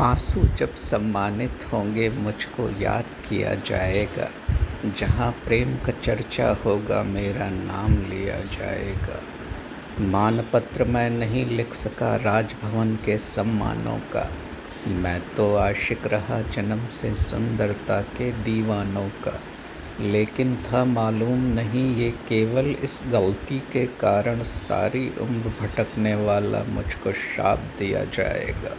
आँसू जब सम्मानित होंगे, मुझको याद किया जाएगा। जहाँ प्रेम का चर्चा होगा, मेरा नाम लिया जाएगा। मानपत्र मैं नहीं लिख सका राजभवन के सम्मानों का। मैं तो आशिक रहा जन्म से सुंदरता के दीवानों का। लेकिन था मालूम नहीं ये केवल इस गलती के कारण सारी उम्र भटकने वाला मुझको श्राप दिया जाएगा।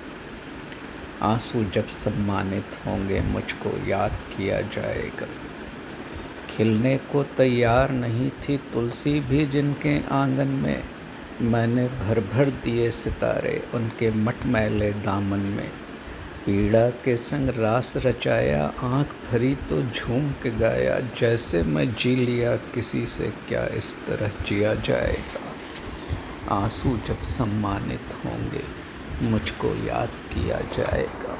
आँसू जब सम्मानित होंगे, मुझको याद किया जाएगा। खिलने को तैयार नहीं थी तुलसी भी जिनके आँगन में। मैंने भर भर दिए सितारे उनके मटमैले दामन में। पीड़ा के संग रास रचाया, आँख भरी तो झूम के गाया, जैसे मैं जी लिया किसी से क्या इस तरह जिया जाएगा। आँसू जब सम्मानित होंगे मुझको याद किया जाएगा।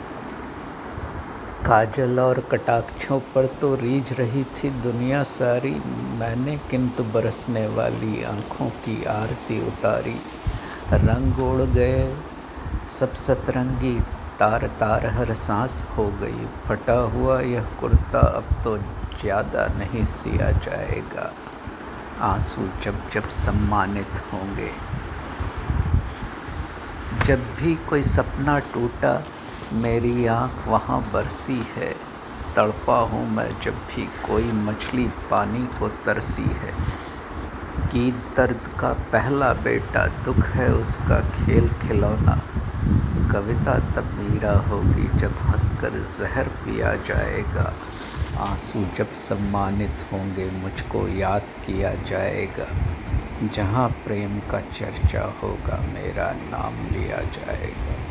काजल और कटाक्षों पर तो रीझ रही थी दुनिया सारी। मैंने किंतु बरसने वाली आँखों की आरती उतारी। रंग उड़ गए, सब सतरंगी तार तार हर सांस हो गई। फटा हुआ यह कुर्ता अब तो ज़्यादा नहीं सिया जाएगा। आँसू जब जब सम्मानित होंगे। जब भी कोई सपना टूटा, मेरी आँख वहाँ बरसी है। तड़पा हूँ मैं जब भी कोई मछली पानी को तरसी है। कि दर्द का पहला बेटा दुख है उसका खेल खिलौना। कविता तब मीरा होगी जब हंसकर जहर पिया जाएगा। आँसू जब सम्मानित होंगे मुझको याद किया जाएगा। जहाँ प्रेम का चर्चा होगा मेरा नाम लिया जाएगा।